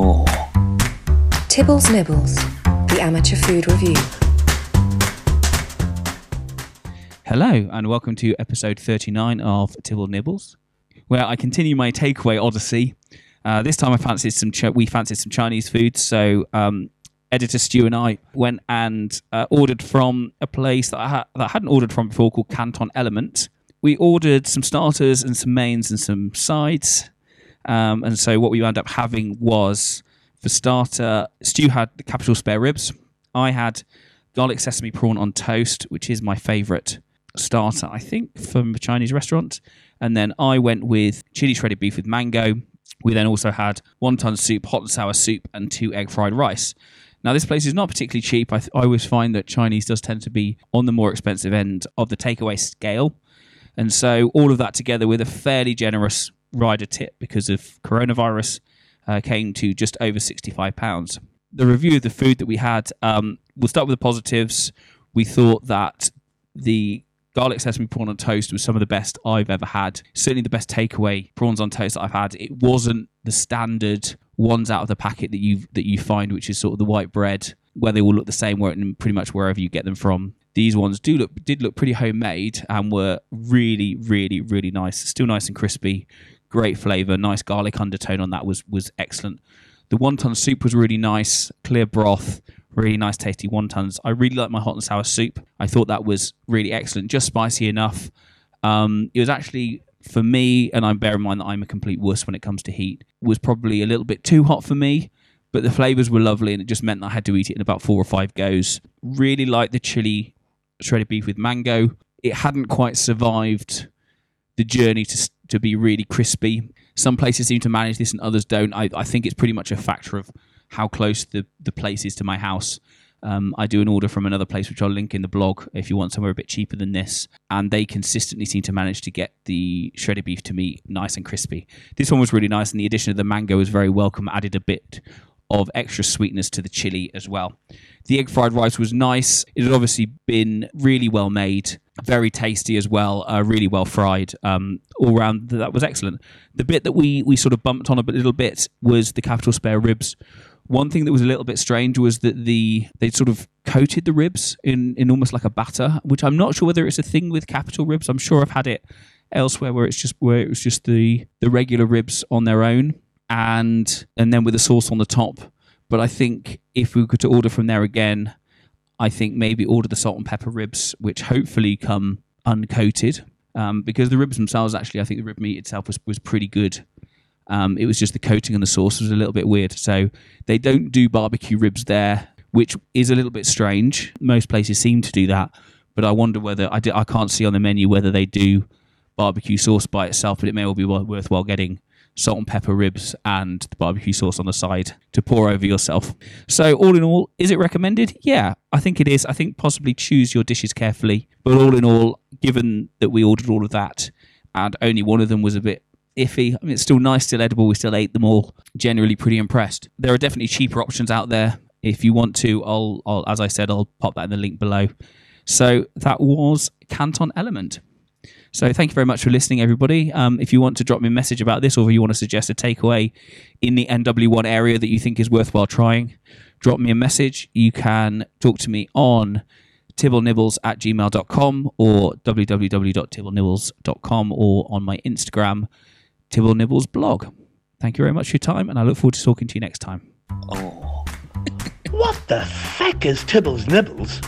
Oh. Tibbles Nibbles, the amateur food review. Hello, and welcome to episode 39 of Tibble Nibbles, where I continue my takeaway odyssey. Uh, this time I fancied some Ch- we fancied some Chinese food, so um, editor Stu and I went and uh, ordered from a place that I, ha- that I hadn't ordered from before called Canton Element. We ordered some starters and some mains and some sides. Um, and so what we wound up having was, for starter, Stu had the capital spare ribs. I had garlic sesame prawn on toast, which is my favourite starter, I think, from a Chinese restaurant. And then I went with chili shredded beef with mango. We then also had wonton soup, hot and sour soup, and two egg fried rice. Now, this place is not particularly cheap. I, th- I always find that Chinese does tend to be on the more expensive end of the takeaway scale. And so, all of that together with a fairly generous rider tip because of coronavirus uh, came to just over £65. The review of the food that we had, um, we'll start with the positives. We thought that the garlic sesame prawn on toast was some of the best I've ever had. Certainly the best takeaway prawns on toast that I've had. It wasn't the standard ones out of the packet that you that you find, which is sort of the white bread, where they all look the same, where pretty much wherever you get them from. These ones do look did look pretty homemade and were really, really, really nice. Still nice and crispy, great flavour, nice garlic undertone on that was was excellent. The wonton soup was really nice, clear broth, really nice, tasty wontons. I really like my hot and sour soup. I thought that was really excellent, just spicy enough. Um, it was actually for me, and I bear in mind that I'm a complete wuss when it comes to heat, was probably a little bit too hot for me. But the flavors were lovely, and it just meant that I had to eat it in about four or five goes. Really liked the chili shredded beef with mango. It hadn't quite survived the journey to to be really crispy. Some places seem to manage this, and others don't. I, I think it's pretty much a factor of how close the the place is to my house. Um, I do an order from another place, which I'll link in the blog if you want somewhere a bit cheaper than this. And they consistently seem to manage to get the shredded beef to me nice and crispy. This one was really nice, and the addition of the mango was very welcome, added a bit of extra sweetness to the chili as well. The egg fried rice was nice. It had obviously been really well made, very tasty as well, uh, really well fried. Um, all round, that was excellent. The bit that we we sort of bumped on a little bit was the capital spare ribs. One thing that was a little bit strange was that the they sort of coated the ribs in in almost like a batter, which I'm not sure whether it's a thing with capital ribs. I'm sure I've had it elsewhere where it's just where it was just the the regular ribs on their own and and then with the sauce on the top. But I think if we were to order from there again, I think maybe order the salt and pepper ribs, which hopefully come uncoated. Um, because the ribs themselves, actually, I think the rib meat itself was, was pretty good. Um, it was just the coating and the sauce was a little bit weird. So they don't do barbecue ribs there, which is a little bit strange. Most places seem to do that, but I wonder whether I, I can't see on the menu whether they do barbecue sauce by itself, but it may well be worthwhile getting salt and pepper ribs and the barbecue sauce on the side to pour over yourself. So, all in all, is it recommended? Yeah, I think it is. I think possibly choose your dishes carefully. But all in all, given that we ordered all of that and only one of them was a bit iffy, I mean, it's still nice, still edible. We still ate them all. Generally, pretty impressed. There are definitely cheaper options out there. If you want to, I'll, I'll as I said, I'll pop that in the link below. So that was Canton Element. So thank you very much for listening, everybody. Um, if you want to drop me a message about this, or if you want to suggest a takeaway in the NW1 area that you think is worthwhile trying, drop me a message. You can talk to me on tibblnibbles at gmail.com or www.tibblnibbles.com or on my Instagram, tibblnibbles blog. Thank you very much for your time, and I look forward to talking to you next time. Oh. What the feck is Tibbles Nibbles?